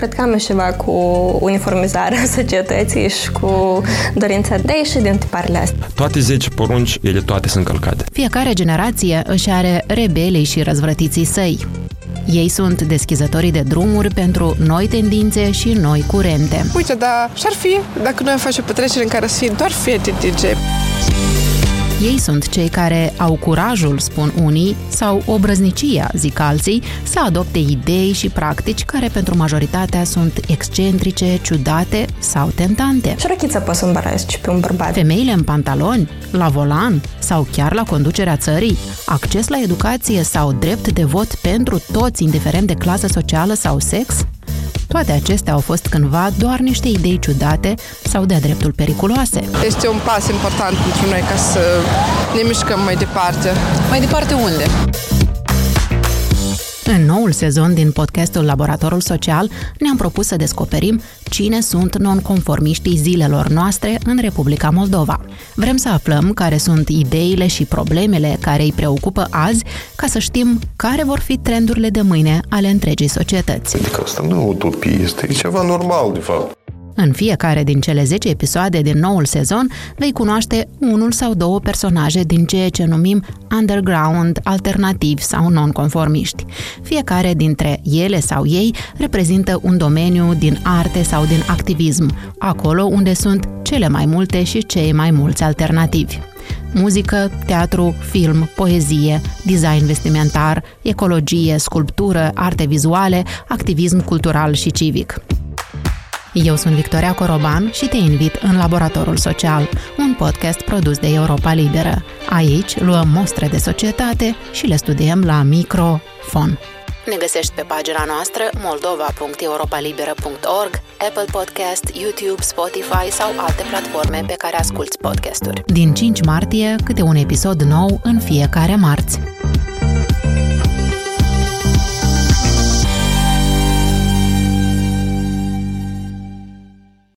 cred că am ceva cu uniformizarea societății și cu dorința de a ieși din tiparele astea. Toate 10 porunci, ele toate sunt călcate. Fiecare generație își are rebelii și răzvrătiții săi. Ei sunt deschizătorii de drumuri pentru noi tendințe și noi curente. Uite, dar și-ar fi dacă noi am face o petrecere în care să fie doar fete DJ. Ei sunt cei care au curajul, spun unii, sau obrăznicia, zic alții, să adopte idei și practici care pentru majoritatea sunt excentrice, ciudate sau tentante. Și rochița poți să îmbarăși pe un bărbat. Femeile în pantaloni, la volan sau chiar la conducerea țării, acces la educație sau drept de vot pentru toți, indiferent de clasă socială sau sex? Toate acestea au fost cândva doar niște idei ciudate sau de-a dreptul periculoase. Este un pas important pentru noi ca să ne mișcăm mai departe. Mai departe unde? În noul sezon din podcastul Laboratorul Social ne-am propus să descoperim cine sunt nonconformiștii zilelor noastre în Republica Moldova. Vrem să aflăm care sunt ideile și problemele care îi preocupă azi, ca să știm care vor fi trendurile de mâine ale întregii societăți. Adică asta nu e utopie, este ceva normal, de fapt. În fiecare din cele 10 episoade din noul sezon vei cunoaște unul sau două personaje din ceea ce numim underground, alternativ sau nonconformiști. Fiecare dintre ele sau ei reprezintă un domeniu din arte sau din activism, acolo unde sunt cele mai multe și cei mai mulți alternativi muzică, teatru, film, poezie, design vestimentar, ecologie, sculptură, arte vizuale, activism cultural și civic. Eu sunt Victoria Coroban și te invit în Laboratorul Social, un podcast produs de Europa Liberă. Aici luăm mostre de societate și le studiem la microfon. Ne găsești pe pagina noastră moldova.europalibera.org, Apple Podcast, YouTube, Spotify sau alte platforme pe care asculti podcasturi. Din 5 martie, câte un episod nou în fiecare marți.